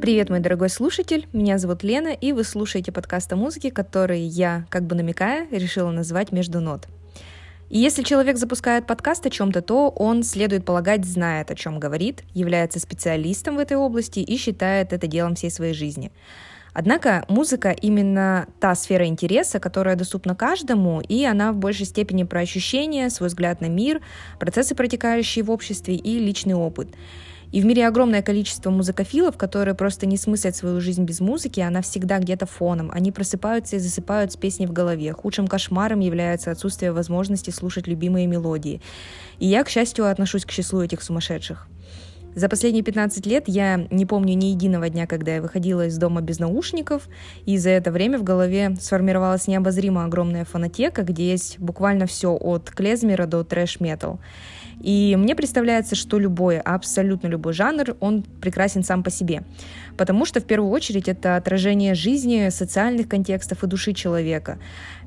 Привет, мой дорогой слушатель, меня зовут Лена, и вы слушаете подкаст о музыке, который я, как бы намекая, решила назвать «Между нот». И если человек запускает подкаст о чем-то, то он, следует полагать, знает, о чем говорит, является специалистом в этой области и считает это делом всей своей жизни. Однако музыка именно та сфера интереса, которая доступна каждому, и она в большей степени про ощущения, свой взгляд на мир, процессы, протекающие в обществе и личный опыт. И в мире огромное количество музыкофилов, которые просто не смыслят свою жизнь без музыки, она всегда где-то фоном. Они просыпаются и засыпают с песней в голове. Худшим кошмаром является отсутствие возможности слушать любимые мелодии. И я, к счастью, отношусь к числу этих сумасшедших. За последние 15 лет я не помню ни единого дня, когда я выходила из дома без наушников, и за это время в голове сформировалась необозримо огромная фонотека, где есть буквально все от клезмера до трэш-метал. И мне представляется, что любой, абсолютно любой жанр, он прекрасен сам по себе. Потому что в первую очередь это отражение жизни, социальных контекстов и души человека.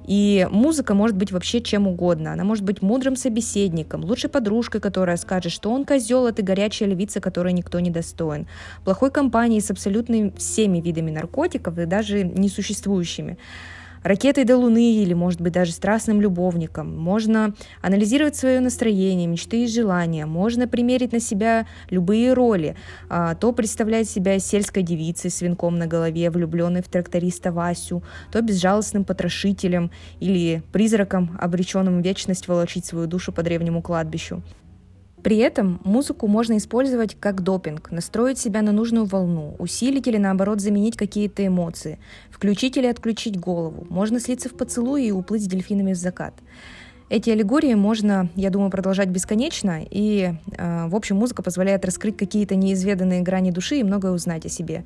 И музыка может быть вообще чем угодно. Она может быть мудрым собеседником, лучшей подружкой, которая скажет, что он козел, а ты горячая львица, которой никто не достоин. Плохой компанией с абсолютно всеми видами наркотиков и даже несуществующими ракетой до Луны или, может быть, даже страстным любовником. Можно анализировать свое настроение, мечты и желания. Можно примерить на себя любые роли. А, то представлять себя сельской девицей с венком на голове, влюбленной в тракториста Васю, то безжалостным потрошителем или призраком, обреченным вечность волочить свою душу по древнему кладбищу. При этом музыку можно использовать как допинг, настроить себя на нужную волну, усилить или наоборот заменить какие-то эмоции, включить или отключить голову. Можно слиться в поцелуи и уплыть с дельфинами в закат. Эти аллегории можно, я думаю, продолжать бесконечно, и, э, в общем, музыка позволяет раскрыть какие-то неизведанные грани души и многое узнать о себе.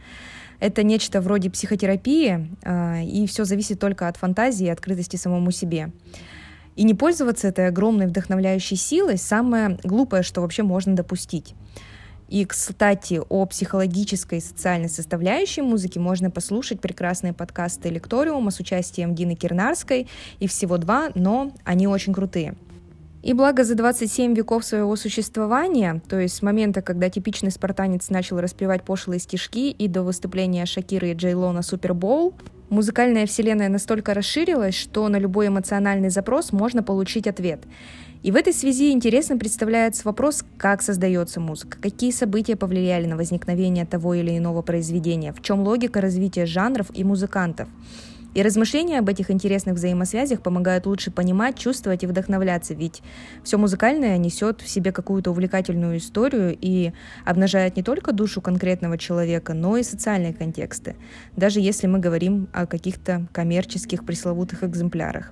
Это нечто вроде психотерапии, э, и все зависит только от фантазии и открытости самому себе. И не пользоваться этой огромной вдохновляющей силой самое глупое, что вообще можно допустить. И, кстати, о психологической и социальной составляющей музыки можно послушать прекрасные подкасты «Лекториума» с участием Дины Кирнарской. И всего два, но они очень крутые. И благо за 27 веков своего существования, то есть с момента, когда типичный спартанец начал распевать пошлые стишки и до выступления Шакиры и Джейло на Супербоул, Музыкальная вселенная настолько расширилась, что на любой эмоциональный запрос можно получить ответ. И в этой связи интересно представляется вопрос, как создается музыка, какие события повлияли на возникновение того или иного произведения, в чем логика развития жанров и музыкантов. И размышления об этих интересных взаимосвязях помогают лучше понимать, чувствовать и вдохновляться, ведь все музыкальное несет в себе какую-то увлекательную историю и обнажает не только душу конкретного человека, но и социальные контексты, даже если мы говорим о каких-то коммерческих пресловутых экземплярах.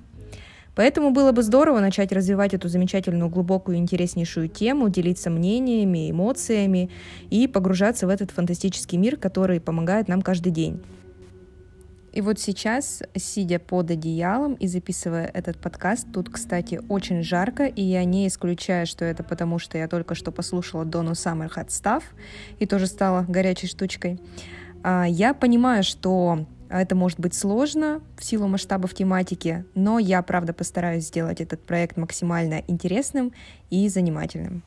Поэтому было бы здорово начать развивать эту замечательную, глубокую, интереснейшую тему, делиться мнениями, эмоциями и погружаться в этот фантастический мир, который помогает нам каждый день. И вот сейчас, сидя под одеялом и записывая этот подкаст, тут, кстати, очень жарко, и я не исключаю, что это потому, что я только что послушала Дону Summer Hot Stuff и тоже стала горячей штучкой. А, я понимаю, что это может быть сложно в силу масштабов тематики, но я, правда, постараюсь сделать этот проект максимально интересным и занимательным.